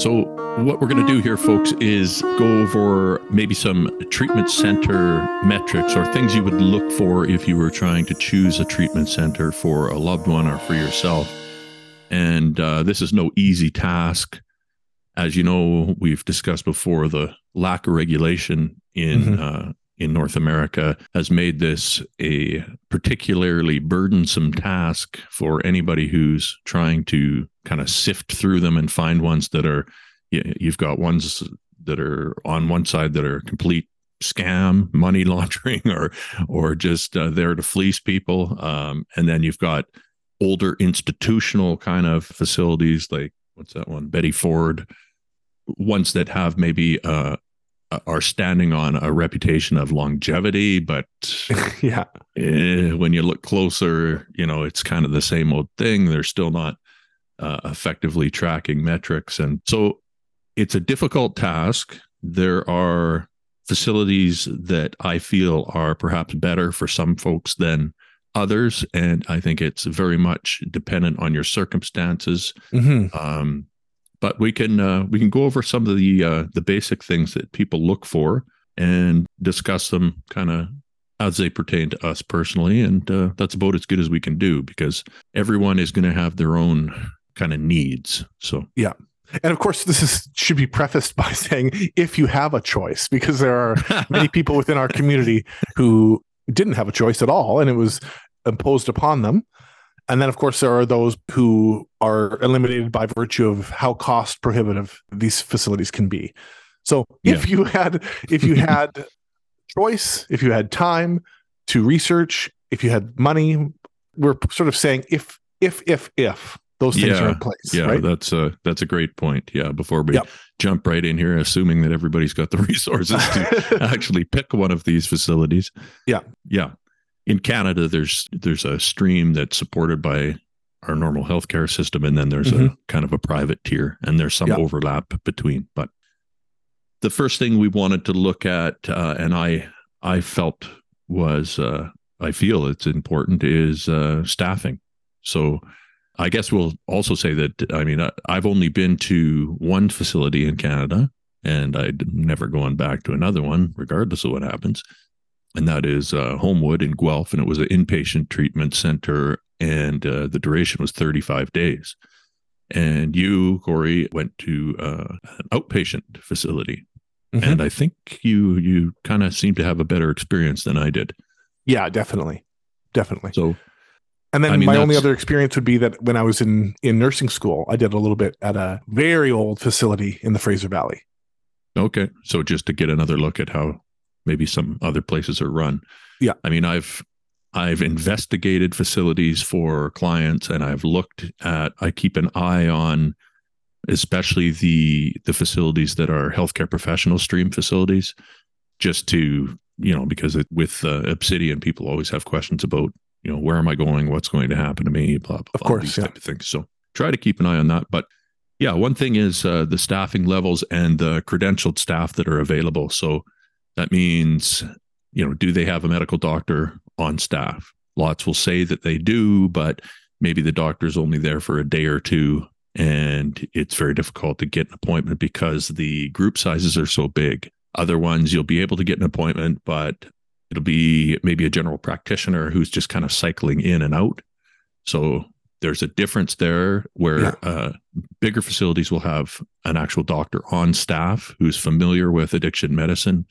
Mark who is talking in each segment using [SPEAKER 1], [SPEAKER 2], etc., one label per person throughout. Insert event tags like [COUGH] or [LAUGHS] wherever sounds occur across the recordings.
[SPEAKER 1] So, what we're going to do here, folks, is go over maybe some treatment center metrics or things you would look for if you were trying to choose a treatment center for a loved one or for yourself. And uh, this is no easy task. As you know, we've discussed before the lack of regulation in mm-hmm. uh, in North America has made this a particularly burdensome task for anybody who's trying to kind of sift through them and find ones that are you've got ones that are on one side that are complete scam money [LAUGHS] laundering or or just uh, there to fleece people. Um, and then you've got older institutional kind of facilities like what's that one? Betty ford. Ones that have maybe uh, are standing on a reputation of longevity, but [LAUGHS]
[SPEAKER 2] yeah,
[SPEAKER 1] eh, when you look closer, you know it's kind of the same old thing. They're still not uh, effectively tracking metrics, and so it's a difficult task. There are facilities that I feel are perhaps better for some folks than others, and I think it's very much dependent on your circumstances. Mm-hmm. Um, but we can uh, we can go over some of the uh, the basic things that people look for and discuss them kind of as they pertain to us personally. And uh, that's about as good as we can do because everyone is going to have their own kind of needs. So.
[SPEAKER 2] Yeah. And of course this is should be prefaced by [LAUGHS] saying if you have a choice because there are [LAUGHS] many people within our community who didn't have a choice at all and it was imposed upon them and then, of course, there are those who are eliminated by virtue of how cost prohibitive these facilities can be. So, if yeah. you had if you [LAUGHS] had choice, if you had time to research, if you had money, we're sort of saying if if if if those things
[SPEAKER 1] yeah,
[SPEAKER 2] are in place.
[SPEAKER 1] Yeah,
[SPEAKER 2] right?
[SPEAKER 1] that's a that's a great point. Yeah, before we yep. jump right in here, assuming that everybody's got the [LAUGHS] resources to [LAUGHS] actually pick one of these facilities.
[SPEAKER 2] Yeah,
[SPEAKER 1] yeah in Canada, there's there's a stream that's supported by our normal healthcare system, and then there's mm-hmm. a kind of a private tier, and there's some overlap between. But the first thing we wanted to look at, uh, and I I felt was uh, I feel it's important is uh, staffing. So I guess we'll also say that I mean I, I've only been to one facility in Canada, and I'd never going back to another one, regardless of what happens and that is uh, Homewood in Guelph, and it was an inpatient treatment center, and uh, the duration was 35 days. And you, Corey, went to uh, an outpatient facility, mm-hmm. and I think you you kind of seem to have a better experience than I did.
[SPEAKER 2] Yeah, definitely, definitely.
[SPEAKER 1] So,
[SPEAKER 2] and then I mean, my only other experience would be that when I was in in nursing school, I did a little bit at a very old facility in the Fraser Valley.
[SPEAKER 1] Okay, so just to get another look at how maybe some other places are run.
[SPEAKER 2] Yeah.
[SPEAKER 1] I mean, I've I've investigated facilities for clients and I've looked at I keep an eye on especially the the facilities that are healthcare professional stream facilities just to you know because it, with uh, obsidian people always have questions about you know where am i going what's going to happen to me blah blah,
[SPEAKER 2] of course these yeah. type
[SPEAKER 1] of things so try to keep an eye on that but yeah one thing is uh, the staffing levels and the credentialed staff that are available so that means, you know, do they have a medical doctor on staff? Lots will say that they do, but maybe the doctor's only there for a day or two and it's very difficult to get an appointment because the group sizes are so big. Other ones you'll be able to get an appointment, but it'll be maybe a general practitioner who's just kind of cycling in and out. So there's a difference there where yeah. uh, bigger facilities will have an actual doctor on staff who's familiar with addiction medicine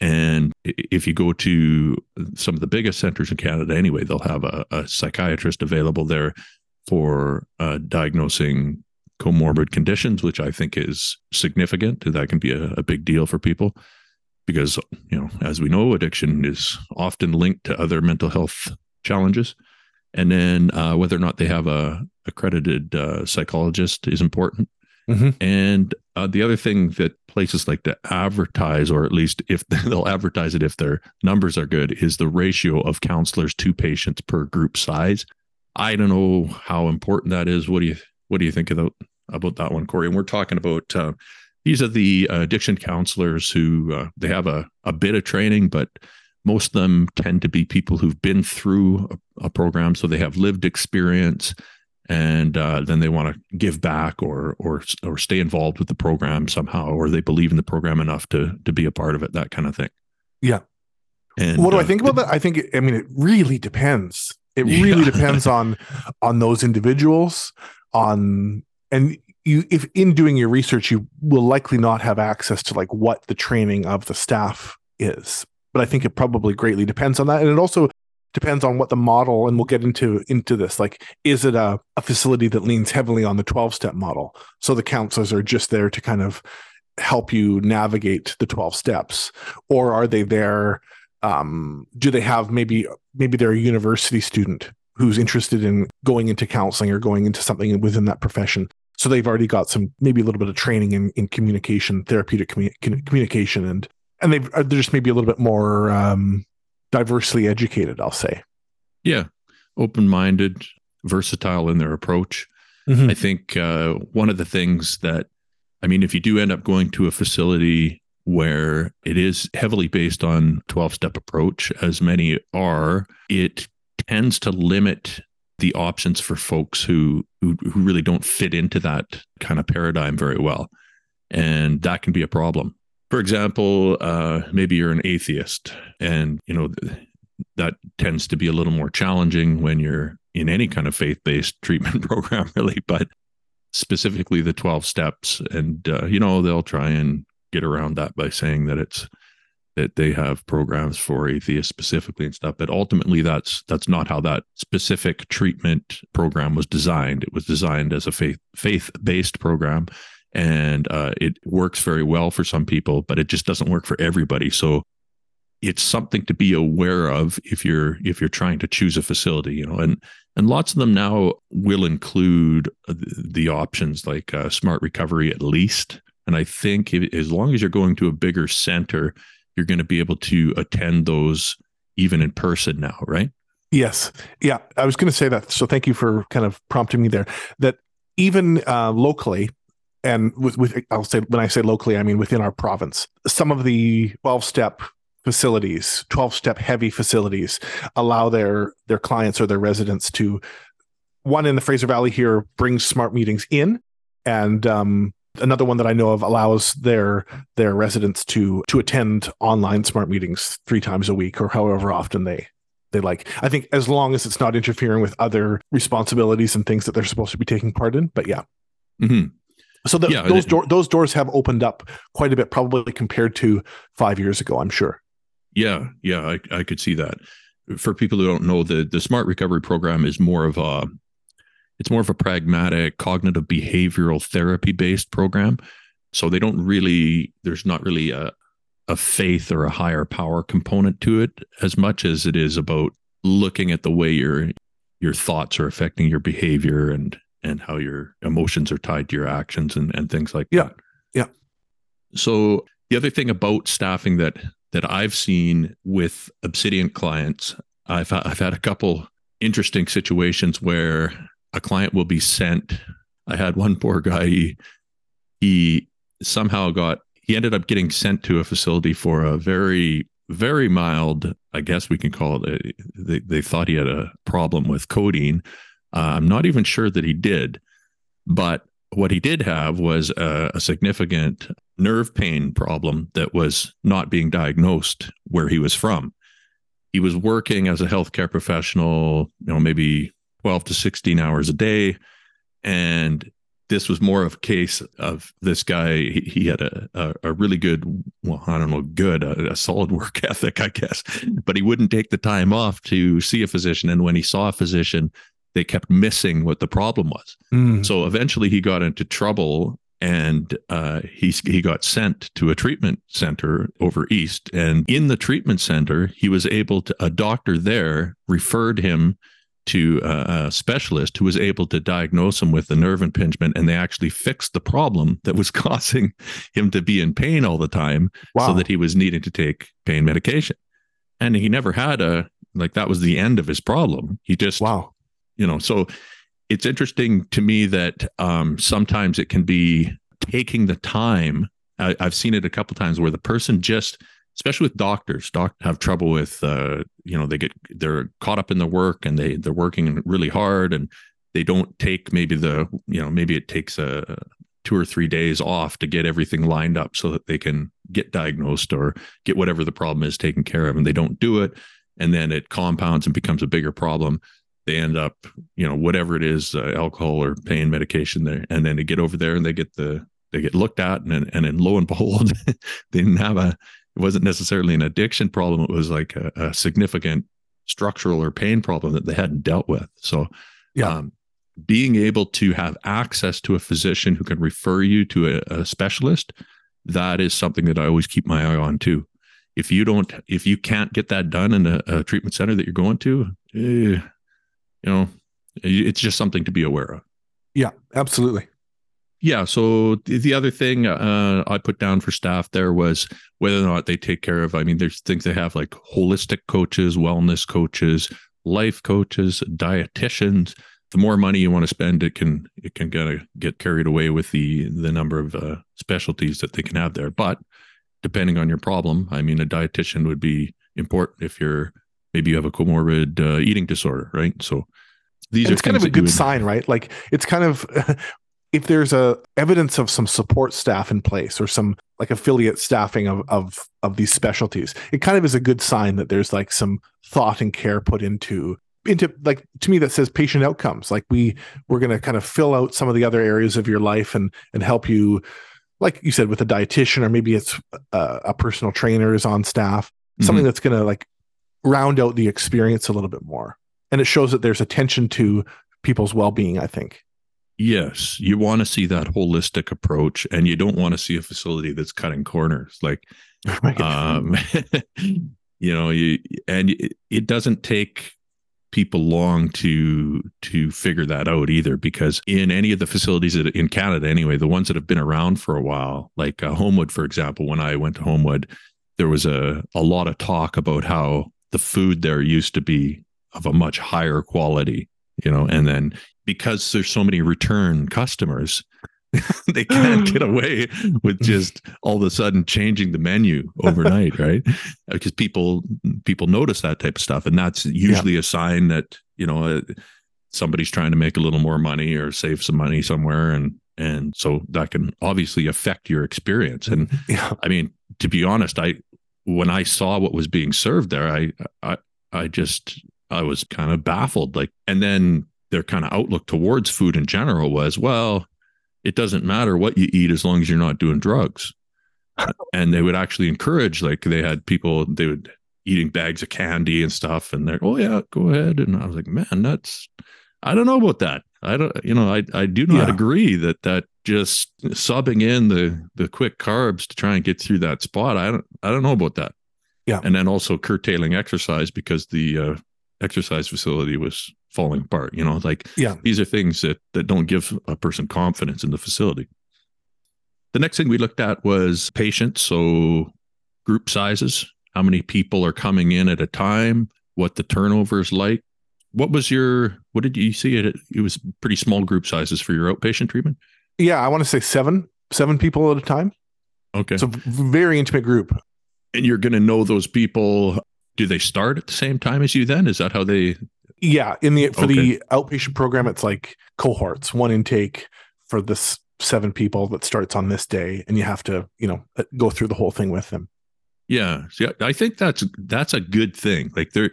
[SPEAKER 1] and if you go to some of the biggest centers in Canada, anyway, they'll have a, a psychiatrist available there for uh, diagnosing comorbid conditions, which I think is significant. That can be a, a, big deal for people because, you know, as we know, addiction is often linked to other mental health challenges. And then uh, whether or not they have a accredited uh, psychologist is important. Mm-hmm. And uh, the other thing that places like to advertise, or at least if [LAUGHS] they'll advertise it if their numbers are good, is the ratio of counselors to patients per group size. I don't know how important that is. What do you what do you think about about that one, Corey? And we're talking about uh, these are the uh, addiction counselors who uh, they have a, a bit of training, but most of them tend to be people who've been through a, a program, so they have lived experience and uh, then they want to give back or or or stay involved with the program somehow, or they believe in the program enough to to be a part of it, that kind of thing.
[SPEAKER 2] Yeah.
[SPEAKER 1] And
[SPEAKER 2] what do
[SPEAKER 1] uh,
[SPEAKER 2] I think about that? I think I mean it really depends. It really
[SPEAKER 1] Yeah. [LAUGHS]
[SPEAKER 2] depends on on those individuals, on and you if in doing your research you will likely not have access to like what the training of the staff is. But I think it probably greatly depends on that. And it also depends on what the model and we'll get into into this like is it a, a facility that leans heavily on the 12 step model? So the counselors are just there to kind of help you navigate the 12 steps or are they there um, do they have maybe maybe they're a university student who's interested in going into counseling or going into something within that profession? So they've already got some maybe a little bit of training in, in communication therapeutic commu- commu- communication and and they've uh, they're just maybe a little bit more um, diversely educated i'll say
[SPEAKER 1] yeah, open minded, versatile in their approach.
[SPEAKER 2] Mhm.
[SPEAKER 1] I think uh, one of the things that, I mean, if you do end up going to a facility where it is heavily based on 12 step approach, as many are, it tends to limit the options for folks who, who who really don't fit into that kind of paradigm very well and that can be a problem for example uh, maybe you're an atheist and you know that tends to be a little more challenging when you're in any kind of faith-based [LAUGHS] treatment program really but specifically the 12 steps. And uh, you know they'll try and get around that by saying that it's that they have programs for atheists specifically and stuff but ultimately that's that's not how that specific treatment program was designed. It was designed as a faith faith-based program and uh, it works very well for some people but it just doesn't work for everybody so it's something to be aware of if you're if you're trying to choose a facility you know and and lots of them now will include the, the options like uh, smart recovery at least and i think if, as long as you're going to a bigger center you're going to be able to attend those even in person now right
[SPEAKER 2] Yes. Yeah. I was going to say that. So thank you for kind of prompting me there. That even uh, locally, and with, with, I'll say, when I say locally, I mean within our province, some of the 12 step facilities, 12 step heavy facilities allow their, their clients or their residents to, one in the Fraser Valley here brings smart meetings in. And, um, another one that I know of allows their their residents to to attend online smart meetings three times a week or however often they they like. I think as long as it's not interfering with other responsibilities and things that they're supposed to be taking part in. But yeah,
[SPEAKER 1] hmm
[SPEAKER 2] so the,
[SPEAKER 1] Yeah,
[SPEAKER 2] those
[SPEAKER 1] it-
[SPEAKER 2] door, those doors have opened up quite a bit, probably compared to five years ago. I'm sure.
[SPEAKER 1] Yeah, yeah, I, I could see that. For people who don't know, the the Smart Recovery Program is more of a it's more of a pragmatic cognitive behavioral therapy based program. So they don't really there's not really a a faith or a higher power component to it as much as it is about looking at the way your your thoughts are affecting your behavior and and how your emotions are tied to your actions and, and things like
[SPEAKER 2] Yeah,
[SPEAKER 1] that.
[SPEAKER 2] yeah.
[SPEAKER 1] So the other thing about staffing that that I've seen with Obsidian clients, I've I've had a couple interesting situations where a client will be sent. I had one poor guy. He, he somehow got he ended up getting sent to a facility for a very very mild. I guess we can call it. A, they they thought he had a problem with codeine. Uh, I'm not even sure that he did, but what he did have was a, a significant nerve pain problem that was not being diagnosed where he was from. He was working as a healthcare professional, you know, maybe 12 to 16 hours a day. And this was more of a case of this guy. He, he had a, a, a really good, well, I don't know, good, a, a solid [LAUGHS] work ethic, I guess, but he wouldn't take the time off to see a physician. And when he saw a physician, they kept missing what the problem was.
[SPEAKER 2] Mm.
[SPEAKER 1] So eventually he got into trouble and uh, he, he got sent to a treatment center over east. And in the treatment center, he was able to, a doctor there referred him to a, a specialist who was able to diagnose him with the nerve impingement. And they actually fixed the problem that was [LAUGHS] causing him to be in pain all the time
[SPEAKER 2] Wow.
[SPEAKER 1] so that he was needing to take pain medication. And he never had a, like, that was the end of his problem. He just,
[SPEAKER 2] wow.
[SPEAKER 1] You know so it's interesting to me that um, sometimes it can be taking the time. I, i've seen it a couple times where the person just especially with doctors doc have trouble with uh, you know they get they're caught up in the work and they they're working really hard and they don't take maybe the you know maybe it takes a two or three days off to get everything lined up so that they can get diagnosed or get whatever the problem is taken care of and they don't do it. And then it compounds and becomes a bigger problem they end up you know whatever it is uh, alcohol or pain medication there and then they get over there and they get the they get looked at and and then lo and behold [LAUGHS] they didn't have a it wasn't necessarily an addiction problem it was like a, a significant structural or pain problem that they hadn't dealt with. So
[SPEAKER 2] yeah.
[SPEAKER 1] um, being able to have access to a physician who can refer you to a, a, specialist that is something that i always keep my eye on too. If you don't if you can't get that done in a, a treatment center that you're going to eh, you know it's just something to be aware of.
[SPEAKER 2] Yeah absolutely.
[SPEAKER 1] Yeah so the other thing uh, i put down for staff there was whether or not they take care of i mean there's things they have like holistic coaches wellness coaches life coaches dietitians. The more money you want to spend, it can it can kind of get carried away with the the number of uh, specialties that they can have there. But depending on your problem, I mean, a dietitian would be important if you're maybe you have a comorbid uh, eating disorder, right? So
[SPEAKER 2] these and are it's kind of a good sign, right? Like it's kind of [LAUGHS] if there's a evidence of some support staff in place or some like affiliate staffing of of of these specialties, it kind of is a good sign that there's like some thought and care put into into like to me that says patient outcomes like we we're going to kind of fill out some of the other areas of your life and and help you like you said with a dietitian or maybe it's a, a personal trainer is on staff mm-hmm. something that's going to like round out the experience a little bit more. And it shows that there's attention to people's well-being i think.
[SPEAKER 1] Yes. You want to see that holistic approach and you don't want to see a facility that's cutting corners. Like [LAUGHS] um [LAUGHS] you know you and it, it doesn't take people long to to figure that out either because in any of the facilities that, in Canada anyway the ones that have been around for a while like uh, Homewood for example when I went to Homewood there was a a lot of talk about how the food there used to be of a much higher quality you know and then because there's so many return customers [LAUGHS] they can't get [LAUGHS] away with just all of a sudden changing the menu [LAUGHS] overnight, right? Because people people notice that type of stuff, and that's usually yeah. a sign that you know uh, somebody's trying to make a little more money or save some money somewhere, and and so that can obviously affect your experience. And yeah. I mean, to be honest, I when I saw what was being served there, I I I just I was kind of baffled. Like, and then their kind of outlook towards food in general was, well, it doesn't matter what you eat as long as you're not doing drugs. [LAUGHS] and they would actually encourage, like they had people, they would eating bags of candy and stuff, and they're, oh yeah, go ahead. And I was like, man, that's, I don't know about that. I don't, you know, I I do not yeah. agree that that just subbing in the the quick carbs to try and get through that spot. I don't I don't know about that.
[SPEAKER 2] Yeah,
[SPEAKER 1] and then also curtailing exercise because the uh, exercise facility was falling apart. You know, like
[SPEAKER 2] yeah,
[SPEAKER 1] these are things that that don't give a person confidence in the facility. The next thing we looked at was patients, so group sizes, how many people are coming in at a time, what the turnover is like. What was your what did you see it it was pretty small group sizes for your outpatient treatment?
[SPEAKER 2] Yeah, I want to say 7 7 people at a time.
[SPEAKER 1] Okay.
[SPEAKER 2] So very intimate group.
[SPEAKER 1] And you're going to know those people do they start at the same time as you then? Is that how they
[SPEAKER 2] yeah, in the for okay. the outpatient program, it's like cohorts, one intake for this seven people that starts on this day, and you have to, you know, uh, go through the whole thing with them.
[SPEAKER 1] Yeah, yeah, I think that's that's a good thing. Like there,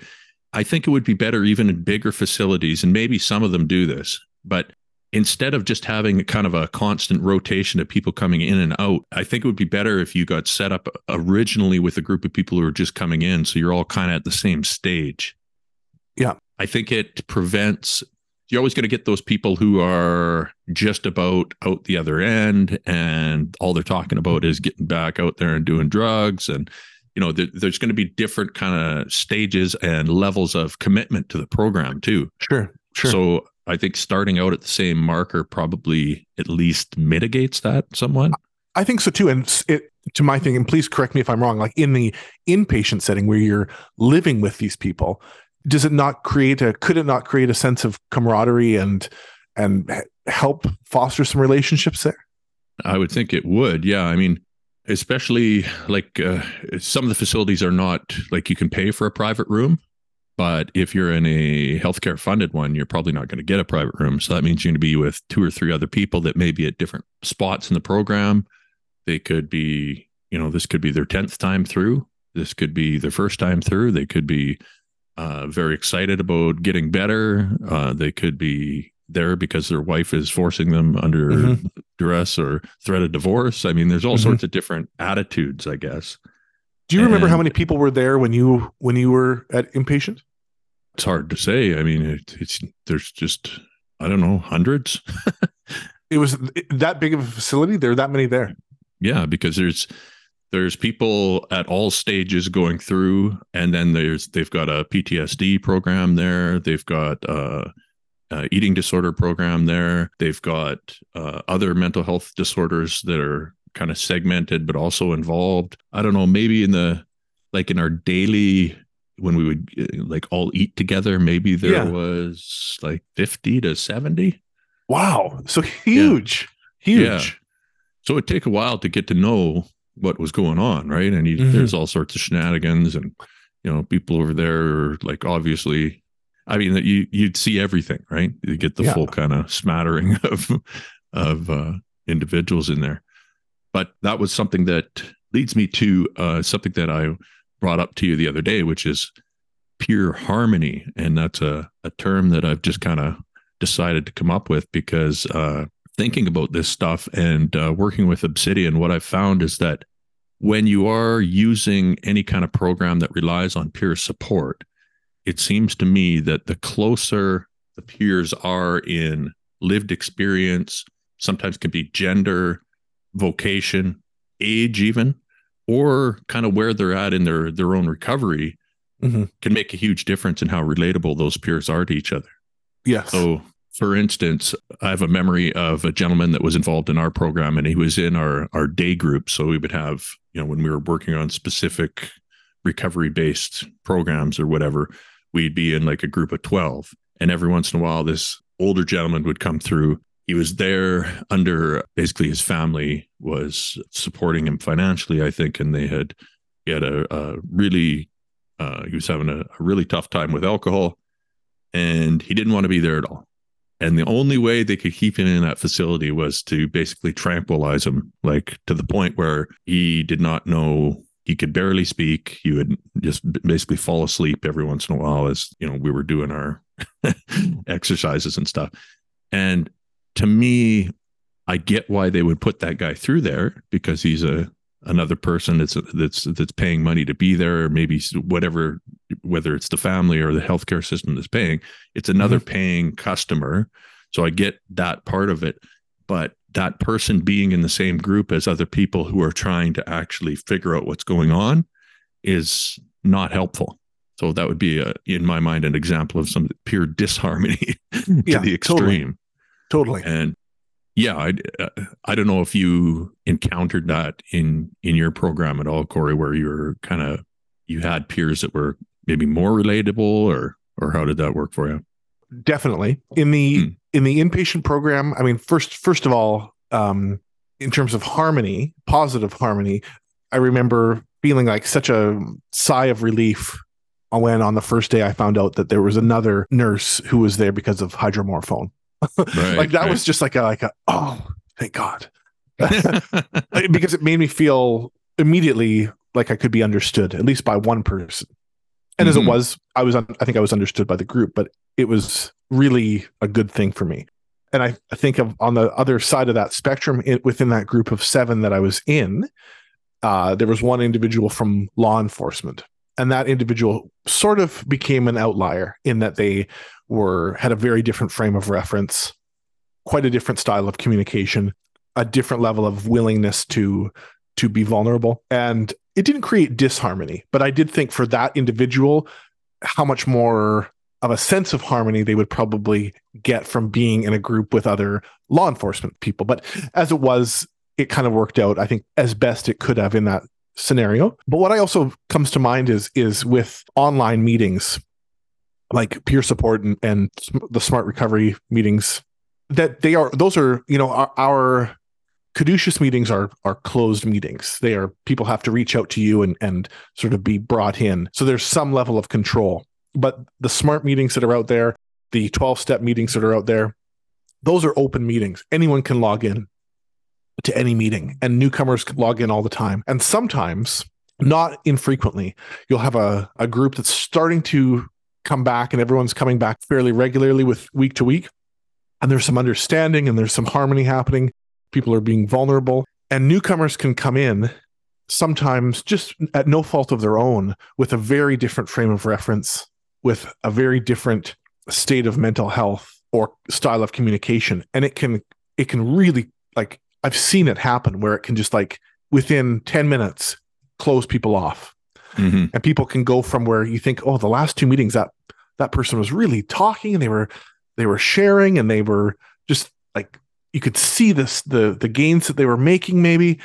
[SPEAKER 1] I think it would be better even in bigger facilities, and maybe some of them do this, but instead of just having kind of a constant rotation of people coming in and out, I think it would be better if you got set up originally with a group of people who are just coming in. So you're all kind of at the same stage.
[SPEAKER 2] Yeah.
[SPEAKER 1] I think it prevents you're always going to get those people who are just about out the other end and all they're talking about is getting back out there and doing drugs and you know there, there's going to be different kind of stages and levels of commitment to the program too.
[SPEAKER 2] Sure sure.
[SPEAKER 1] So i think starting out at the same marker probably at least mitigates that somewhat.
[SPEAKER 2] I think so too and it to my thinking please correct me if i'm wrong like in the inpatient setting where you're living with these people does it not create a could it not create a sense of camaraderie and and help foster some relationships there?
[SPEAKER 1] I would think it would yeah. I mean especially like uh, some of the facilities are not like you can pay for a private room But if you're in a healthcare funded one, you're probably not going to get a private room. So that means you're going to be with two or three other people that may be at different spots in the program. They could be, you know, this could be their 10th time through. This could be their first time through. They could be uh, very excited about getting better. Uh, they could be there because their wife is forcing them under mm-hmm. duress or threat of divorce. I mean, there's all mm-hmm. sorts of different attitudes, I guess.
[SPEAKER 2] Do you and remember how many people were there when you when you were at inpatient?
[SPEAKER 1] It's hard to say. I mean, it, it's there's just I don't know hundreds. [LAUGHS]
[SPEAKER 2] it was that big of a facility. There are that many there.
[SPEAKER 1] Yeah, because there's there's people at all stages going through, and then there's they've got a PTSD program there. They've got uh, uh, eating disorder program there. They've got uh, other mental health disorders that are kind of segmented but also involved i don't know maybe in the like in our daily when we would uh, like all eat together maybe there yeah. was like 50 to 70
[SPEAKER 2] wow so huge yeah. huge yeah.
[SPEAKER 1] so it'd take a while to get to know what was going on right and you, mm-hmm. there's all sorts of shenanigans and you know people over there like obviously i mean that you you'd see everything right you get the yeah. full kind of smattering [LAUGHS] of of uh individuals in there but that was something that leads me to uh, something that I brought up to you the other day, which is peer harmony. And that's a, a term that I've just kind of decided to come up with because uh, thinking about this stuff and uh, working with Obsidian, what I've found is that when you are using any kind of program that relies on peer support, it seems to me that the closer the peers are in lived experience, sometimes can be gender, vocation, age, even, or kind of where they're at in their their own recovery, mm-hmm. can make a huge difference in how relatable those peers are to each other.
[SPEAKER 2] Yes.
[SPEAKER 1] So, for instance, I have a memory of a gentleman that was involved in our program, and he was in our our day group. So we would have, you know, when we were working on specific recovery based programs or whatever, we'd be in like a group of twelve, and every once in a while, this older gentleman would come through he was there under basically his family was supporting him financially, I think, and they had he had a, a really uh, he was having a, a really tough time with alcohol, and he didn't want to be there at all. And the only way they could keep him in that facility was to basically tranquilize him, like to the point where he did not know he could barely speak. He would just basically fall asleep every once in a while as you know we were doing our [LAUGHS] exercises and stuff. And to me, I get why they would put that guy through there because he's a another person that's that's that's paying money to be there, or maybe whatever, whether it's the family or the healthcare system that's paying, it's another mm-hmm. paying customer. So I get that part of it, but that person being in the same group as other people who are trying to actually figure out what's going on is not helpful. So that would be, a, in my mind, an example of some peer disharmony [LAUGHS] to yeah, the extreme. Totally.
[SPEAKER 2] Totally.
[SPEAKER 1] And yeah, I, uh, I don't know if you encountered that in in your program at all, Corey, where you were kind of you had peers that were maybe more relatable, or or how did that work for you?
[SPEAKER 2] Definitely in the hmm. in the inpatient program. I mean, first first of all, um, in terms of harmony, positive harmony, I remember feeling like such a sigh of relief when on the first day I found out that there was another nurse who was there because of hydromorphone. [LAUGHS] Right, like that right. was just like a like a oh thank God [LAUGHS] [LAUGHS] because it made me feel immediately like I could be understood at least by one person. And mm-hmm. as it mm-hmm. was, I was I think I was understood by the group, but it was really a good thing for me. And I, I think of on the other side of that spectrum, it, within that group of seven that I was in, uh, there was one individual from law enforcement, and that individual sort of became an outlier in that they were had a very different frame of reference, quite a different style of communication, a different level of willingness to to be vulnerable. And it didn't create disharmony, but I did think for that individual how much more of a sense of harmony they would probably get from being in a group with other law enforcement people. But as it was, it kind of worked out, I think, as best it could have in that scenario. But what I also comes to mind is is with online meetings like peer support and, and the smart recovery meetings that they are those are you know our, our caduceus meetings are are closed meetings they are people have to reach out to you and and sort of be brought in so there's some level of control but the smart meetings that are out there, the 12 step meetings that are out there, those are open meetings. Anyone can log in to any meeting and newcomers can log in all the time. And sometimes, not infrequently, you'll have a, a group that's starting to come back and everyone's coming back fairly regularly with week to week. And there's some understanding and there's some harmony happening. People are being vulnerable and newcomers can come in sometimes just at no fault of their own with a very different frame of reference, with a very different state of mental health or style of communication. And it can, it can really like, I've seen it happen where it can just like within 10 minutes close people off. Mm-hmm. And people can go from where you think, oh, the last two meetings that that person was really talking and they were they were sharing and they were just like you could see this the the gains that they were making maybe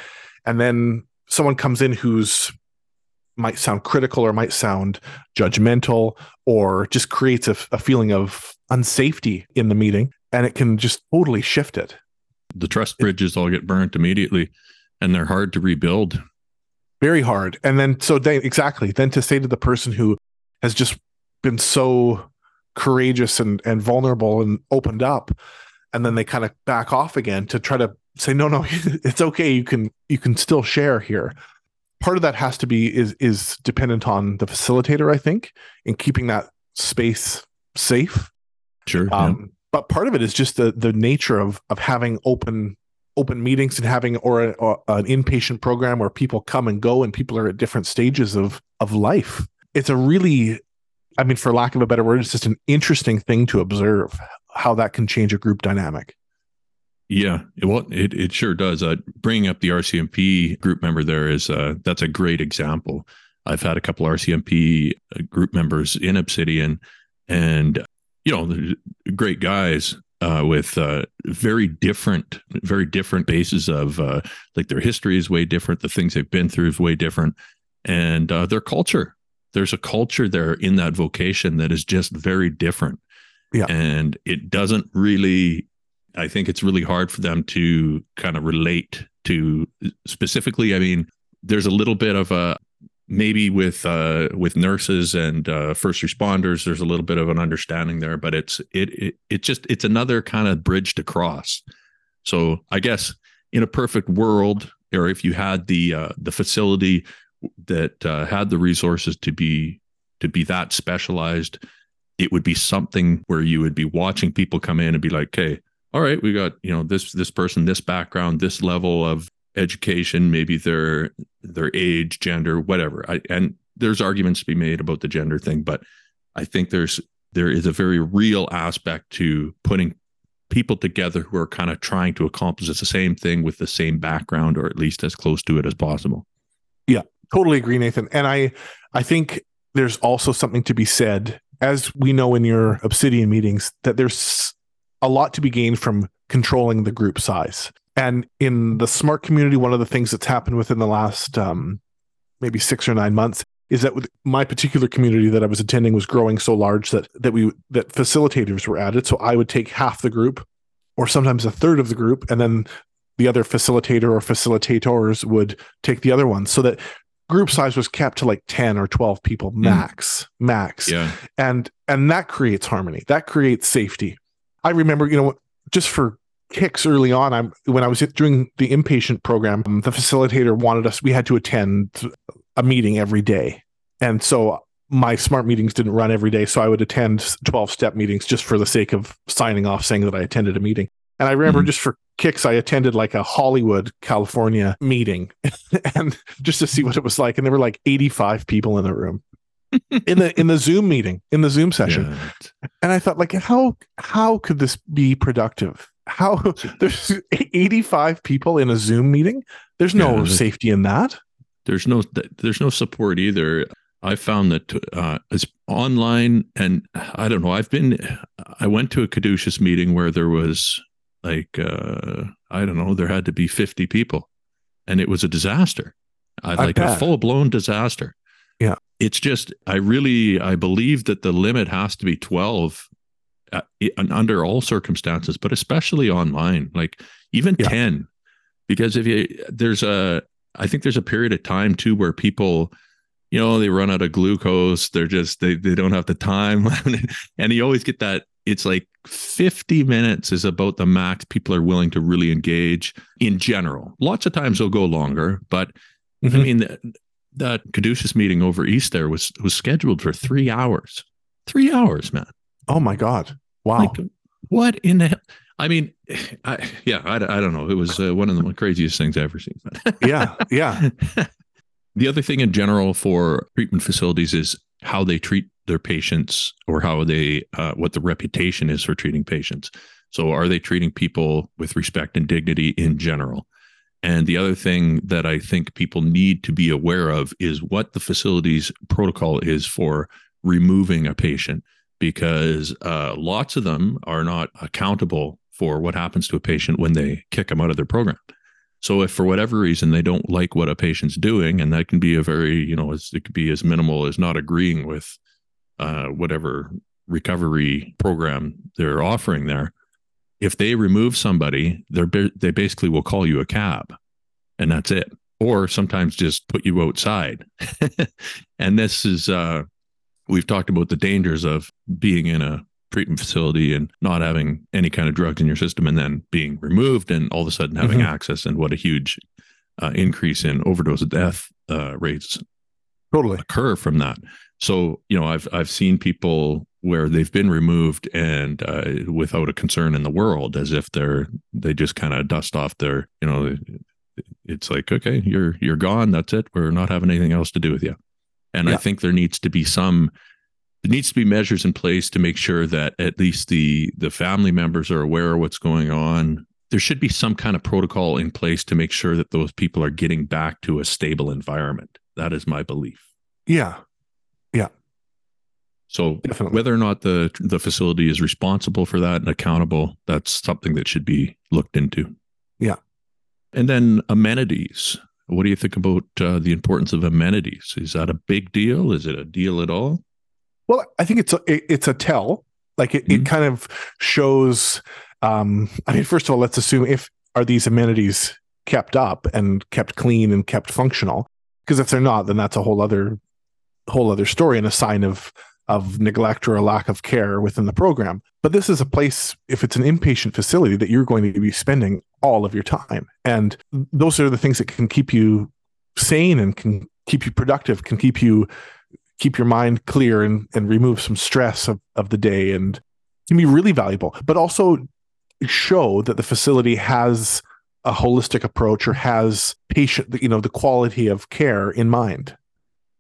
[SPEAKER 2] and then someone comes in who's might sound critical or might sound judgmental or just creates a, a feeling of unsafety in the meeting and it can just totally shift it.
[SPEAKER 1] The trust bridges all get burnt immediately and they're hard to rebuild.
[SPEAKER 2] Very hard. And then so then exactly then to say to the person who has just been so courageous and and vulnerable and opened up and then they kind of back off again to try to say no no [LAUGHS] it's okay you can you can still share here part of that has to be is is dependent on the facilitator i think in keeping that space safe.
[SPEAKER 1] Sure
[SPEAKER 2] um, yeah. but part of it is just the the nature of of having open open meetings and having or, a, or an inpatient program where people come and go and people are at different stages of of life. It's a really i mean for lack of a better word it's just an interesting thing to observe how that can change a group dynamic
[SPEAKER 1] yeah, well, it, it sure does. Uh, bringing up the RCMP group member there is uh, that's a great example. I've had a couple RCMP uh, group members in Obsidian, and you know, great guys uh, with uh, very different, very different bases of uh, like their history is way different. The things they've been through is way different, and uh, their culture. There's a culture there in that vocation that is just very different.
[SPEAKER 2] Yeah,
[SPEAKER 1] and it doesn't really I think it's really hard for them to kind of relate to specifically. I mean, there's a little bit of a maybe with uh, with nurses and uh, first responders, there's a little bit of an understanding there, but it's it it it just it's another kind of bridge to cross. So I guess in a perfect world, or if you had the uh, the facility that uh, had the resources to be to be that specialized, it would be something where you would be watching people come in and be like, "Okay, all right, we got, you know, this this person, this background, this level of education, maybe their their age, gender, whatever. I, and there's arguments to be made about the gender thing, but I think there's there is a very real aspect to putting people together who are kind of trying to accomplish the same thing with the same background or at least as close to it as possible.
[SPEAKER 2] Yeah, totally agree, Nathan. And I I think there's also something to be said, as we know in your Obsidian meetings, that there's a lot to be gained from controlling the group size. And in the smart community, one of the things that's happened within the last um, maybe six or nine months is that with my particular community that I was attending was growing so large that that we that facilitators were added. So I would take half the group, or sometimes a third of the group, and then the other facilitator or facilitators would take the other one, so that group size was kept to like 10 or 12 people hmm. max mm. max
[SPEAKER 1] yeah
[SPEAKER 2] and and that creates harmony that creates safety I remember, you know, just for kicks early on, I'm when I was doing the inpatient program, the facilitator wanted us, we had to attend a meeting every day. And so my smart meetings didn't run every day. So I would attend 12 step meetings just for the sake of signing off saying that I attended a meeting. And I remember mm-hmm. just for kicks, I attended like a Hollywood, California meeting [LAUGHS] and just to see what it was like. And there were like 85 people in the room in the in the Zoom meeting, in the Zoom session. Yeah. And I thought, like, how how could this be productive? How [LAUGHS] [LAUGHS] there's 85 people in a Zoom meeting? There's no yeah, safety in that.
[SPEAKER 1] There's no there's no support either. I found that uh, as online, and I don't know. I've been, I went to a caduceus meeting where there was like, uh, I don't know, there had to be 50 people, and it was a disaster. I, like a full blown disaster.
[SPEAKER 2] Yeah
[SPEAKER 1] it's just i really i believe that the limit has to be 12 uh, under all circumstances but especially online like even yeah. 10 because if you there's a i think there's a period of time too where people you know, they run out of glucose. They're just they they don't have the time, [LAUGHS] and you always get that. It's like 50 minutes is about the max people are willing to really engage in general. Lots of times they'll go longer, but mm-hmm. I mean that, Caduceus meeting over East there was was scheduled for three hours. Three hours, man.
[SPEAKER 2] Oh my god! Wow. Like,
[SPEAKER 1] what in the hell? I mean, I, yeah, I, I don't know. It was uh, one of the craziest things I've ever seen. [LAUGHS]
[SPEAKER 2] yeah, yeah.
[SPEAKER 1] the other thing in general for treatment facilities is how they treat their patients or how they uh, what the reputation is for treating patients. So, are they treating people with respect and dignity in general? And the other thing that I think people need to be aware of is what the facility's protocol is for removing a patient, because uh, lots of them are not accountable for what happens to a patient when they kick them out of their program. So if for whatever reason they don't like what a patient's doing, and that can be a very, you know, it could be as minimal as not agreeing with uh, whatever recovery program they're offering there. If they remove somebody, they're they basically will call you a cab, and that's it. Or sometimes just put you outside. [LAUGHS] and this is uh, we've talked about the dangers of being in a treatment facility and not having any kind of drugs in your system and then being removed and all of a sudden having mm-hmm. access and what a huge uh, increase in overdose death uh, rates
[SPEAKER 2] totally
[SPEAKER 1] occur from that so you know i've i've seen people where they've been removed and uh, without a concern in the world as if they're they just kind of dust off their you know it's like okay you're you're gone that's it we're not having anything else to do with you and yeah. i think there needs to be some there needs to be measures in place to make sure that at least the the family members are aware of what's going on. There should be some kind of protocol in place to make sure that those people are getting back to a stable environment. That is my belief.
[SPEAKER 2] Yeah yeah
[SPEAKER 1] so Definitely. whether or not the the facility is responsible for that and accountable that's something that should be looked into
[SPEAKER 2] yeah
[SPEAKER 1] and then amenities what do you think about uh, the importance of amenities is that a big deal is it a deal at all
[SPEAKER 2] well, I think it's a it's a tell. Like it, mm-hmm. it kind of shows. Um, I mean, first of all, let's assume if are these amenities kept up and kept clean and kept functional. Because if they're not, then that's a whole other whole other story and a sign of of neglect or a lack of care within the program. But this is a place, if it's an inpatient facility, that you're going to be spending all of your time. And those are the things that can keep you sane and can keep you productive, can keep you keep your mind clear and, and remove some stress of, of the day and can be really valuable, but also show that the facility has a holistic approach or has patient, you know, the quality of care in mind.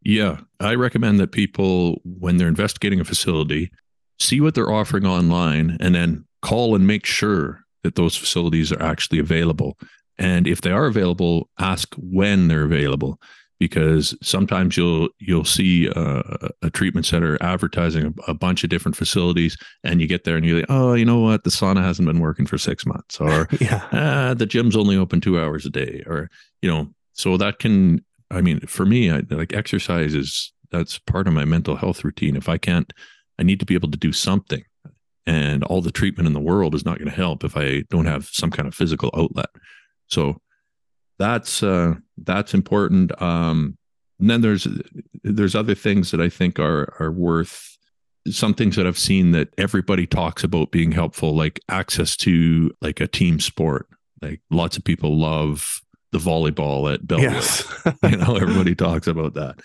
[SPEAKER 1] Yeah, I recommend that people, when they're investigating a facility, see what they're offering online and then call and make sure that those facilities are actually available. And if they are available, ask when they're available because sometimes you'll you'll see a, a treatment center advertising a, a, bunch of different facilities and you get there and you're like oh you know what the sauna hasn't been working for six months or [LAUGHS] yeah. ah, the gym's only open two hours a day or you know so that can i mean for me I, like exercise is that's part of my mental health routine if i can't i need to be able to do something and all the treatment in the world is not going to help if i don't have some kind of physical outlet so that's uh, that's important. Um, and then there's there's other things that I think are are worth some things that I've seen that everybody talks about being helpful, like access to like a team sport. Like lots of people love the volleyball at Bellwood. Yes. [LAUGHS] you know, everybody talks about that.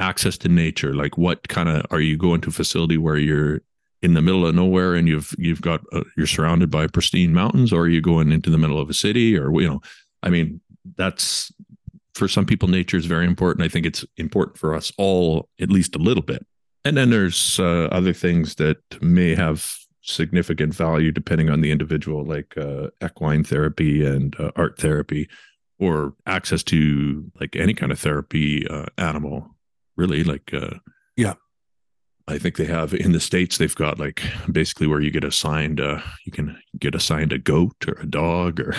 [SPEAKER 1] Access to nature, like what kind of are you going to a facility where you're in the middle of nowhere and you've you've got uh, you're surrounded by pristine mountains, or are you going into the middle of a city, or you know, I mean, that's for some people nature is very important i think it's important for us all at least a little bit and then there's uh, other things that may have significant value depending on the individual like uh, equine therapy and uh, art therapy or access to like any kind of therapy uh, animal really like uh,
[SPEAKER 2] yeah
[SPEAKER 1] I think they have in the states. They've got like basically where you get assigned, uh, you can get assigned a goat or a dog or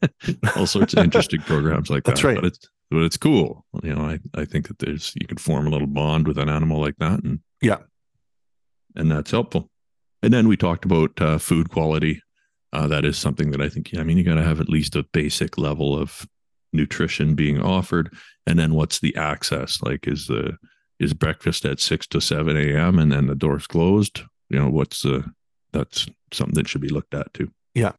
[SPEAKER 1] [LAUGHS] all sorts of interesting programs like
[SPEAKER 2] That's
[SPEAKER 1] that.
[SPEAKER 2] right.
[SPEAKER 1] But it's but it's cool. You know, I I think that there's you can form a little bond with an animal like that, and
[SPEAKER 2] yeah,
[SPEAKER 1] and that's helpful. And then we talked about uh, food quality. Uh, that is something that I think. I mean, you got to have at least a basic level of nutrition being offered, and then what's the access like? Is the is breakfast at 6 to 7 a.m. and then the door's closed. You know, what's the, that's something that should be looked at too.
[SPEAKER 2] Yeah.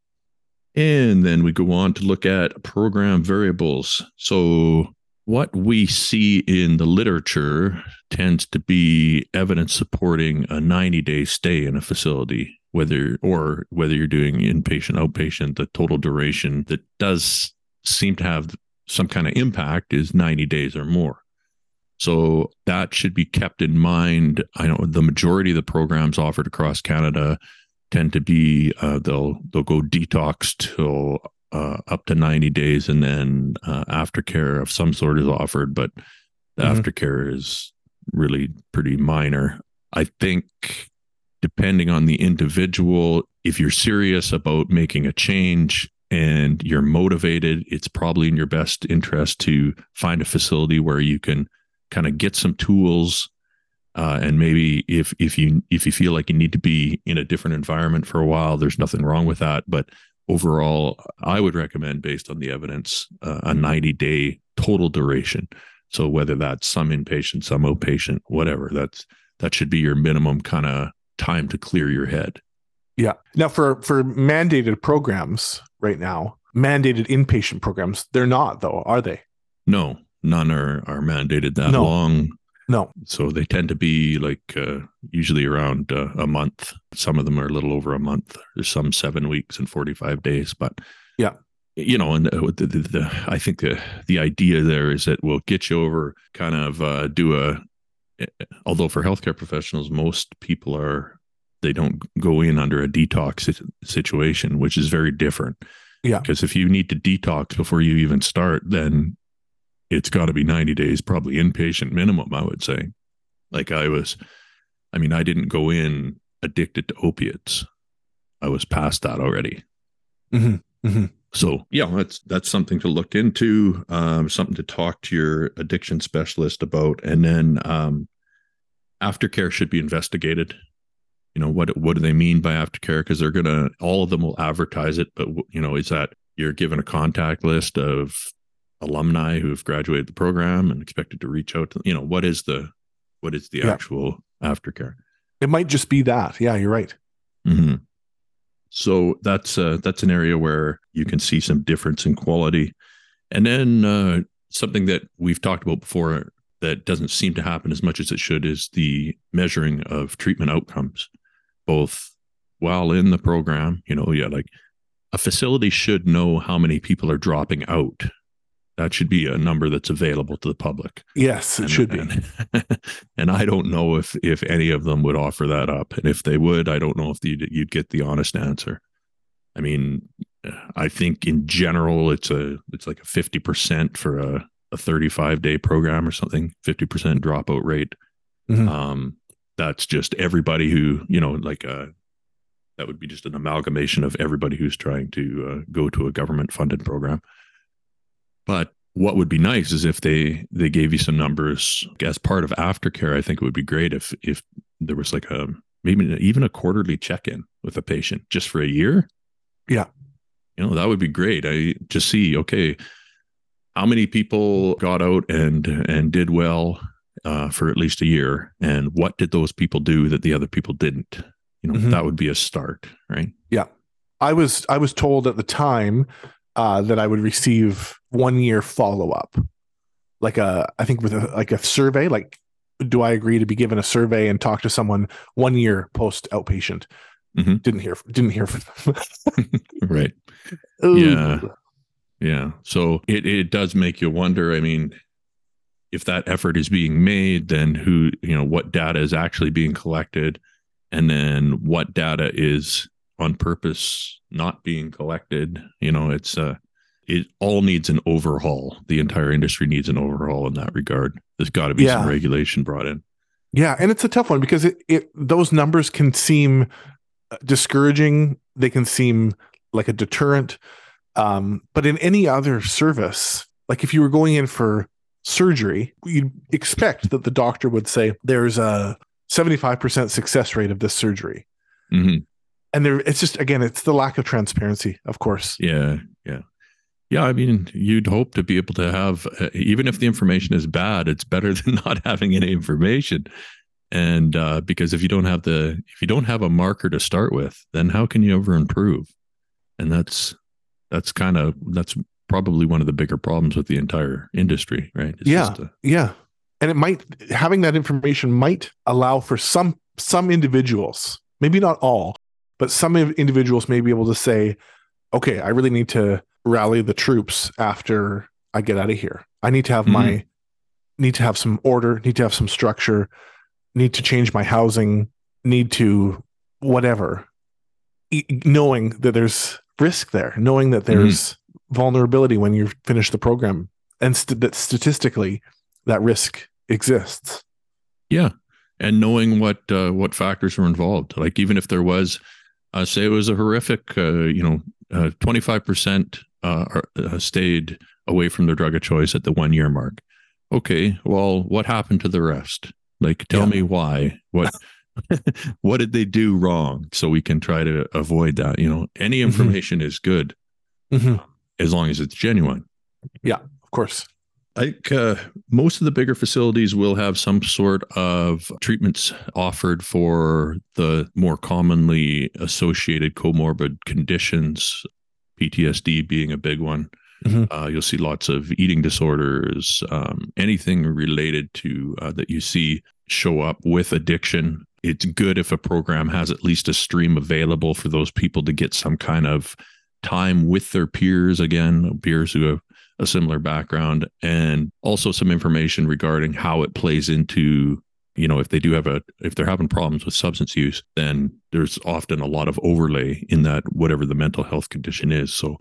[SPEAKER 1] And then we go on to look at program variables. So, what we see in the literature tends to be evidence supporting a 90 day stay in a facility, whether or whether you're doing inpatient, outpatient, the total duration that does seem to have some kind of impact is 90 days or more. So that should be kept in mind. I know the majority of the programs offered across Canada tend to be uh, they'll they'll go detox till uh, up to 90 days and then uh, aftercare of some sort is offered, but the mm-hmm. aftercare is really pretty minor. I think depending on the individual, if you're serious about making a change and you're motivated, it's probably in your best interest to find a facility where you can kind of get some tools uh, and maybe if if you if you feel like you need to be in a different environment for a while, there's nothing wrong with that. But overall, I would recommend, based on the evidence, uh, a 90 day total duration. So whether that's some inpatient, some outpatient, whatever, that's that should be your minimum kind of time to clear your head.
[SPEAKER 2] Yeah. Now for for mandated programs right now, mandated inpatient programs, they're not though, are they?
[SPEAKER 1] No, none are are mandated that no. long.
[SPEAKER 2] No.
[SPEAKER 1] So they tend to be like uh, usually around uh, a month. Some of them are a little over a month. There's some seven weeks and 45 days, but
[SPEAKER 2] yeah,
[SPEAKER 1] you know, and the, the, the, I think the the idea there is that we'll get you over, kind of uh, do a. Although for healthcare professionals, most people are they don't go in under a detox situation, which is very different.
[SPEAKER 2] Yeah,
[SPEAKER 1] because if you need to detox before you even start, then it's got to be 90 days, probably inpatient minimum, I would say. Like I was, I mean, I didn't go in addicted to opiates. I was past that already.
[SPEAKER 2] Mm-hmm. Mm-hmm.
[SPEAKER 1] So yeah, that's that's something to look into, um, something to talk to your addiction specialist about, and then um, aftercare should be investigated. You know what what do they mean by aftercare? Because they're gonna all of them will advertise it, but you know is that you're given a contact list of alumni who have graduated the program and expected to reach out to you know what is the what is the yeah. actual aftercare
[SPEAKER 2] it might just be that yeah you're right
[SPEAKER 1] mm-hmm. so that's uh that's an area where you can see some difference in quality and then uh something that we've talked about before that doesn't seem to happen as much as it should is the measuring of treatment outcomes both while in the program you know yeah like a facility should know how many people are dropping out that should be a number that's available to the public.
[SPEAKER 2] Yes, it
[SPEAKER 1] and,
[SPEAKER 2] should be.
[SPEAKER 1] And, [LAUGHS] and, I don't know if if any of them would offer that up, and if they would, I don't know if you'd, you'd get the honest answer. I mean, I think in general, it's a it's like a fifty percent for a a thirty five day program or something, fifty percent dropout rate. Mm-hmm. Um, that's just everybody who you know, like uh, that would be just an amalgamation of everybody who's trying to uh, go to a government funded program. But what would be nice is if they they gave you some numbers as part of aftercare. I think it would be great if if there was like a maybe even a quarterly check in with a patient just for a year.
[SPEAKER 2] Yeah,
[SPEAKER 1] you know that would be great. I just see okay, how many people got out and and did well uh, for at least a year, and what did those people do that the other people didn't? You know, mm-hmm. that would be a start, right?
[SPEAKER 2] Yeah, I was I was told at the time uh, that I would receive one year follow up, like a I think with a, like a survey. Like, do I agree to be given a survey and talk to someone one year post outpatient? Mm-hmm. Didn't hear didn't hear from
[SPEAKER 1] them. [LAUGHS] right. [LAUGHS] Ooh. Yeah. Yeah. So it it does make you wonder. I mean, if that effort is being made, then who you know what data is actually being collected, and then what data is on purpose not being collected. You know, it's uh it all needs an overhaul. The entire industry needs an overhaul in that regard. There's got to be yeah. some regulation brought in.
[SPEAKER 2] Yeah, and it's a tough one because it, it those numbers can seem uh, discouraging. They can seem like a deterrent. Um, but in any other service, like if you were going in for surgery, you'd expect that the doctor would say there's a 75% success rate of this surgery.
[SPEAKER 1] Mm-hmm
[SPEAKER 2] and there it's just again it's the lack of transparency of course
[SPEAKER 1] yeah yeah Yeah, I mean, you'd hope to be able to have, uh, even if the information is bad, it's better [LAUGHS] than not having any information. And uh, because if you don't have the, if you don't have a marker to start with, then how can you ever improve? And that's that's kind of that's probably one of the bigger problems with the entire industry, right?
[SPEAKER 2] It's yeah, a, yeah, and it might having that information might allow for some some individuals, maybe not all, but some individuals may be able to say, okay, I really need to rally the troops after I get out of here. I need to have mm-hmm. my need to have some order, need to have some structure, need to change my housing, need to whatever. E- knowing that there's risk there, knowing that mm-hmm. there's mm-hmm. Vulnerability when you finish the program, and st- that statistically that risk exists.
[SPEAKER 1] Yeah, and knowing what uh, what factors are involved, like even if there was, uh, say, it was a horrific, uh, you know, twenty five percent uh, uh, stayed away from their drug of choice at the one year mark. Okay, well, what happened to the rest? Like, tell yeah. me why. What [LAUGHS] what did they do wrong so we can try to avoid that you know any mm-hmm. information mm-hmm. is good mm-hmm. As long as it's genuine.
[SPEAKER 2] Yeah of course.
[SPEAKER 1] Like uh, most of the bigger facilities will have some sort of treatments offered for the more commonly associated comorbid conditions ptsd being a big one. Mm-hmm. uh, you'll see lots of eating disorders um, anything related to uh, that you see show up with addiction. It's good if a program has at least a stream available for those people to get some kind of time with their peers again, peers who have a similar background, and also some information regarding how it plays into you know if they do have a if they're having problems with substance use then there's often a lot of overlay in that whatever the mental health condition is so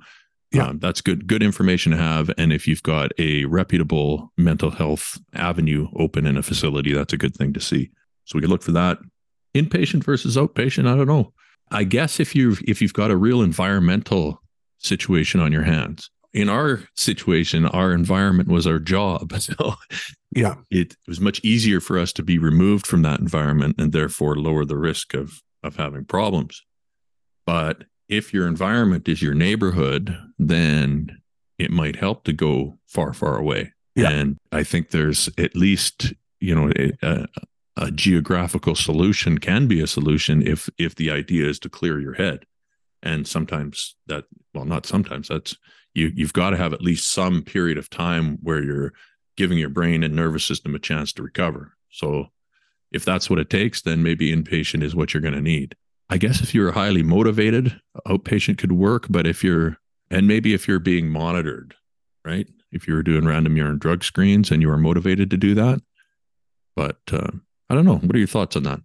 [SPEAKER 1] yeah um, that's good good information to have and if you've got a reputable mental health avenue open in a facility that's a good thing to see so we can look for that. Inpatient versus outpatient, I don't know. I guess if you've if you've got a real environmental situation on your hands. In our situation, our environment was our job. [LAUGHS] So
[SPEAKER 2] yeah.
[SPEAKER 1] It was much easier for us to be removed from that environment and therefore lower the risk of of having problems. But if your environment is your neighborhood, then it might help to go far, far away. Yeah. And I think there's at least, you know, a, a geographical solution can be a solution if if the idea is to clear your head. And sometimes that well not sometimes that's you you've got to have at least some period of time where you're giving your brain and nervous system a chance to recover. So if that's what it takes then maybe inpatient is what you're going to need. I guess if you're highly motivated outpatient could work but if you're and maybe if you're being monitored right? If you're doing random urine drug screens and you are motivated to do that. But uh, I don't know. What are your thoughts on that?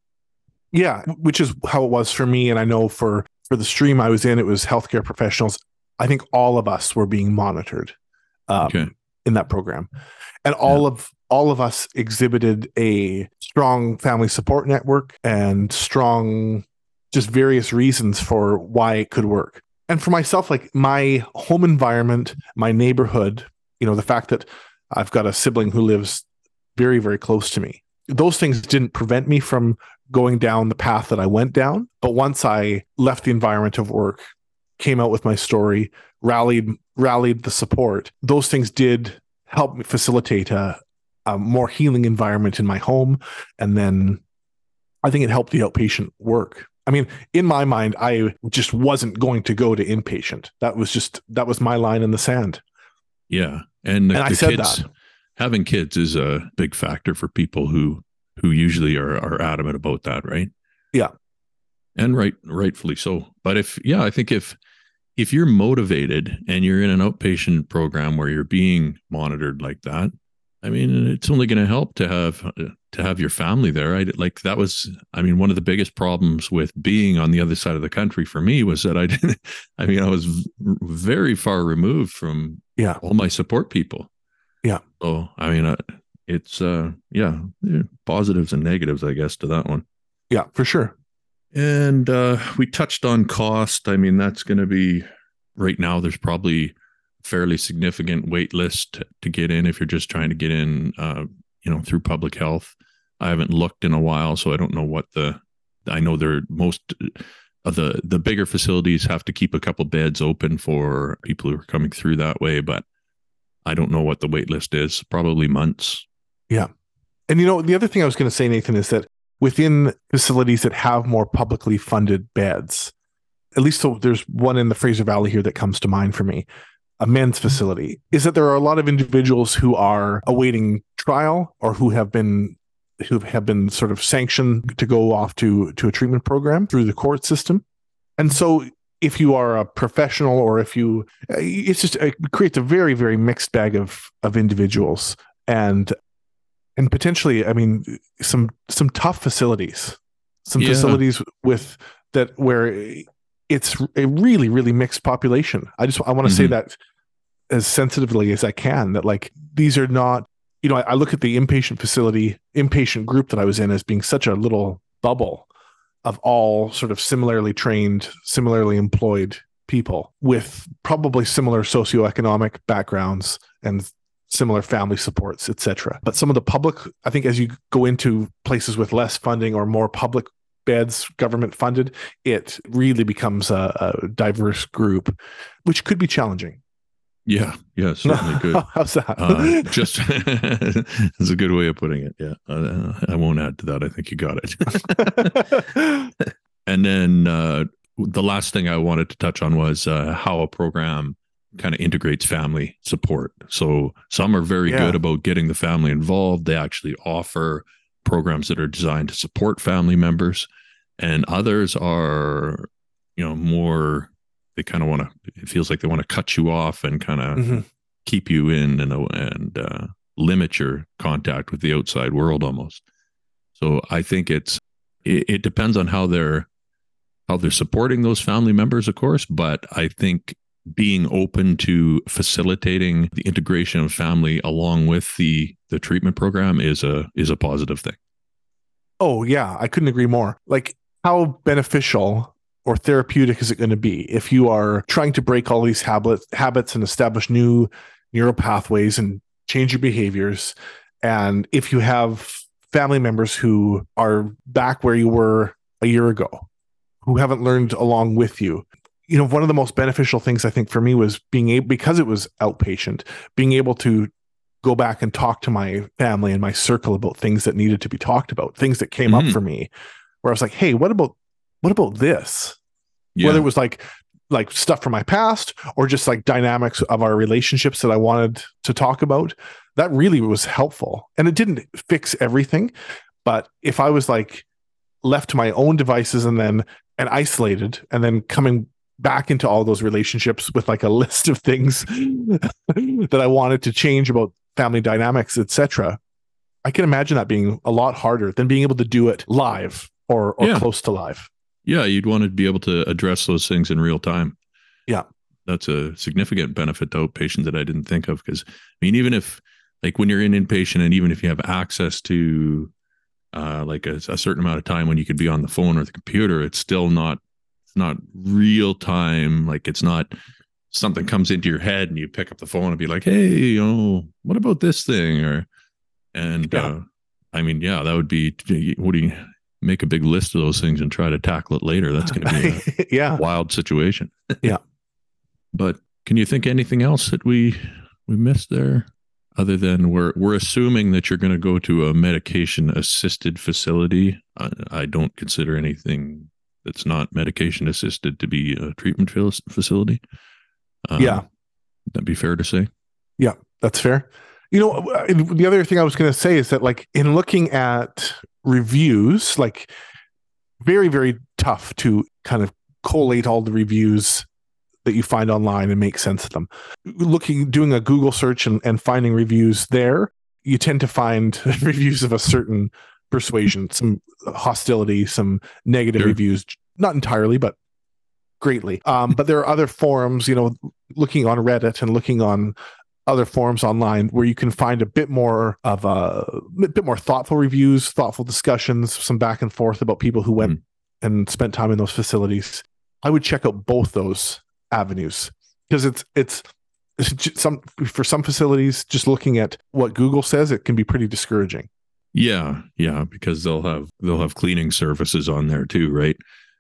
[SPEAKER 2] Yeah, which is how it was for me. And I know for for the stream I was in, it was healthcare professionals. I think all of us were being monitored um, okay. in that program, and all yeah. of all of us exhibited a strong family support network and strong, just various reasons for why it could work. And for myself, like my home environment, my neighborhood, you know, the fact that I've got a sibling who lives very, very close to me those things didn't prevent me from going down the path that I went down. But once I left the environment of work, came out with my story, rallied rallied the support, those things did help me facilitate a, a more healing environment in my home. And then I think it helped the outpatient work. I mean, in my mind, I just wasn't going to go to inpatient. That was just that was my line in the sand.
[SPEAKER 1] Yeah, and, the, and I said kids, that having kids is a big factor for people who who usually are are adamant about that, right?
[SPEAKER 2] Yeah.
[SPEAKER 1] And right rightfully so. But if yeah, I think if if you're motivated and you're in an outpatient program where you're being monitored like that, I mean, it's only going to help to have to have your family there. I like that was, I mean, one of the biggest problems with being on the other side of the country for me was that I didn't. [LAUGHS] I mean, I was very far removed from
[SPEAKER 2] yeah
[SPEAKER 1] all my support people.
[SPEAKER 2] Yeah.
[SPEAKER 1] So I mean, uh, it's uh, yeah, positives and negatives, I guess, to that one.
[SPEAKER 2] Yeah, for sure.
[SPEAKER 1] And uh, we touched on cost. I mean, that's going to be right now. There's probably fairly significant wait list to get in if you're just trying to get in, uh, you know, through public health. I haven't looked in a while, so I don't know what the. I know they're most uh, the the bigger facilities have to keep a couple beds open for people who are coming through that way, but I don't know what the wait list is. Probably months.
[SPEAKER 2] Yeah. And you know, the other thing I was going to say, Nathan, is that within facilities that have more publicly funded beds, at least so there's one in the Fraser Valley here that comes to mind for me, a men's facility, is that there are a lot of individuals who are awaiting trial or who have been who have been sort of sanctioned to go off to to a treatment program through the court system. And so if you are a professional or if you it's just it creates a very very mixed bag of of individuals and and potentially i mean some some tough facilities some yeah. facilities with that where it's a really really mixed population i just i want to mm-hmm. say that as sensitively as i can that like these are not you know I, I look at the inpatient facility inpatient group that i was in as being such a little bubble of all sort of similarly trained similarly employed people with probably similar socioeconomic backgrounds and similar family supports, etc. But some of the public, I think, as you go into places with less funding or more public beds, government funded, it really becomes a, a diverse group, which could be challenging.
[SPEAKER 1] Yeah, yeah, certainly good. [LAUGHS]
[SPEAKER 2] How's that? Uh,
[SPEAKER 1] just [LAUGHS] that's a good way of putting it. Yeah, uh, I won't add to that. I think you got it. [LAUGHS] and then uh, the last thing I wanted to touch on was uh, how a program kind of integrates family support. So some are very yeah. good about getting the family involved. They actually offer programs that are designed to support family members, and others are, you know, more. They kind of want to. It feels like they want to cut you off and kind of mm-hmm. keep you in and and uh, limit your contact with the outside world almost. So I think it's it, it depends on how they're how they're supporting those family members, of course. But I think being open to facilitating the integration of family along with the the treatment program is a is a positive thing.
[SPEAKER 2] Oh yeah, I couldn't agree more. Like how beneficial or therapeutic is it going to be if you are trying to break all these habits habits and establish new neural pathways and change your behaviors and if you have family members who are back where you were a year ago who haven't learned along with you you know, one of the most beneficial things I think for me was being able, because it was outpatient, being able to go back and talk to my family and my circle about things that needed to be talked about, things that came mm-hmm. up for me, where I was like, hey, what about, what about this? Yeah. Whether it was like, like stuff from my past or just like dynamics of our relationships that I wanted to talk about, that really was helpful. And it didn't fix everything. But if I was like left to my own devices and then and isolated and then coming back into all those relationships with like a [LAUGHS] list of things [LAUGHS] that I wanted to change about family dynamics, etc. I can imagine that being a lot harder than being able to do it live or, or yeah. close to live.
[SPEAKER 1] Yeah, you'd want to be able to address those things in real time.
[SPEAKER 2] Yeah.
[SPEAKER 1] That's a significant benefit to outpatient that I didn't think of. Because I mean, even if like when you're in inpatient and even if you have access to uh, like a, a certain amount of time when you could be on the phone or the computer, it's still not it's not real time. Like it's not something comes into your head and you pick up the phone and be like, hey, you know, what about this thing? Or, and yeah. uh, I mean, yeah, that would be, what do you make a big list of those things and try to tackle it later? That's going to
[SPEAKER 2] be a [LAUGHS] yeah.
[SPEAKER 1] wild situation. [LAUGHS]
[SPEAKER 2] yeah.
[SPEAKER 1] But can you think anything else that we, we missed there? Other than we're we're assuming that you're going to go to a medication assisted facility. I, I don't consider anything that's not medication assisted to be a treatment facility.
[SPEAKER 2] Um, yeah.
[SPEAKER 1] That'd be fair to say.
[SPEAKER 2] Yeah, that's fair. You know, the other thing I was going to say is that, like, in looking at reviews, like, very, very tough to kind of collate all the reviews that you find online and make sense of them. Looking, doing a Google search and, and finding reviews there, you tend to find [LAUGHS] reviews of a certain persuasion, some hostility, some negative sure. reviews, not entirely, but greatly. Um, but there are other forums, you know, looking on Reddit and looking on other forums online where you can find a bit more of a, a bit more thoughtful reviews, thoughtful discussions, some back and forth about people who went mm. and spent time in those facilities. I would check out both those avenues because it's it's some for some facilities just looking at what Google says it can be pretty discouraging.
[SPEAKER 1] Yeah, yeah, because they'll have they'll have cleaning services on there too, right?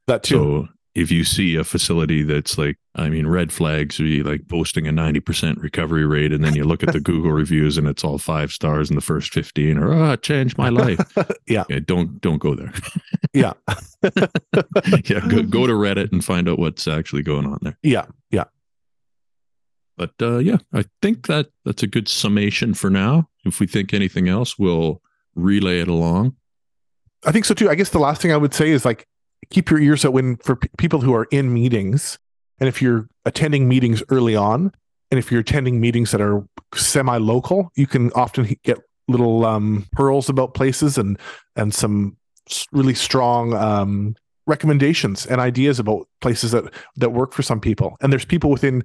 [SPEAKER 2] That too. So
[SPEAKER 1] if you see a facility that's like, I mean, red flags be like boasting a 90% recovery rate. And then you look at the [LAUGHS] Google reviews and it's all five stars in the first 15 or, oh, it changed my life. [LAUGHS]
[SPEAKER 2] yeah.
[SPEAKER 1] yeah. Don't, don't go there. [LAUGHS]
[SPEAKER 2] yeah.
[SPEAKER 1] yeah. Go, go to Reddit and find out what's actually going on there.
[SPEAKER 2] Yeah. Yeah.
[SPEAKER 1] But uh, yeah, I think that that's a good summation for now. If we think anything else, we'll relay it along.
[SPEAKER 2] I think so too. I guess the last thing I would say is like keep your ears open for p- people who are in meetings, and if you're attending meetings early on, and if you're attending meetings that are semi-local, you can often get little um, pearls about places and and some really strong um, recommendations and ideas about places that that work for some people. And there's people within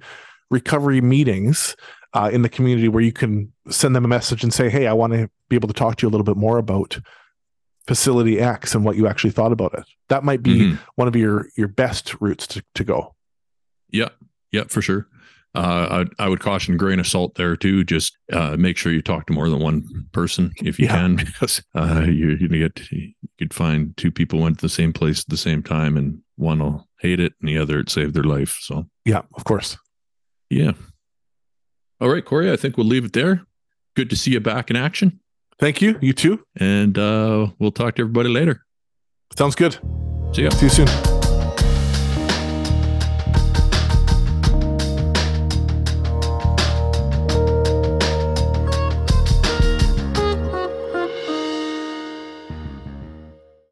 [SPEAKER 2] recovery meetings uh, in the community where you can send them a message and say, "Hey, I want to be able to talk to you a little bit more about facility X and what you actually thought about it." That might be mm-hmm. one of your your best routes to, to go.
[SPEAKER 1] Yeah, yeah, for sure. Uh, I, I, would caution grain of salt there too. Just uh, make sure you talk to more than one person if you yeah. can, [LAUGHS] because uh, you you get you could find two people went to the same place at the same time, and one will hate it, and the other it saved their life. So
[SPEAKER 2] yeah, of course.
[SPEAKER 1] Yeah. All right, Corey. I think we'll leave it there. Good to see you back in action.
[SPEAKER 2] Thank you. You too.
[SPEAKER 1] And uh, we'll talk to everybody later.
[SPEAKER 2] Sounds good.
[SPEAKER 1] See ya.
[SPEAKER 2] See you soon.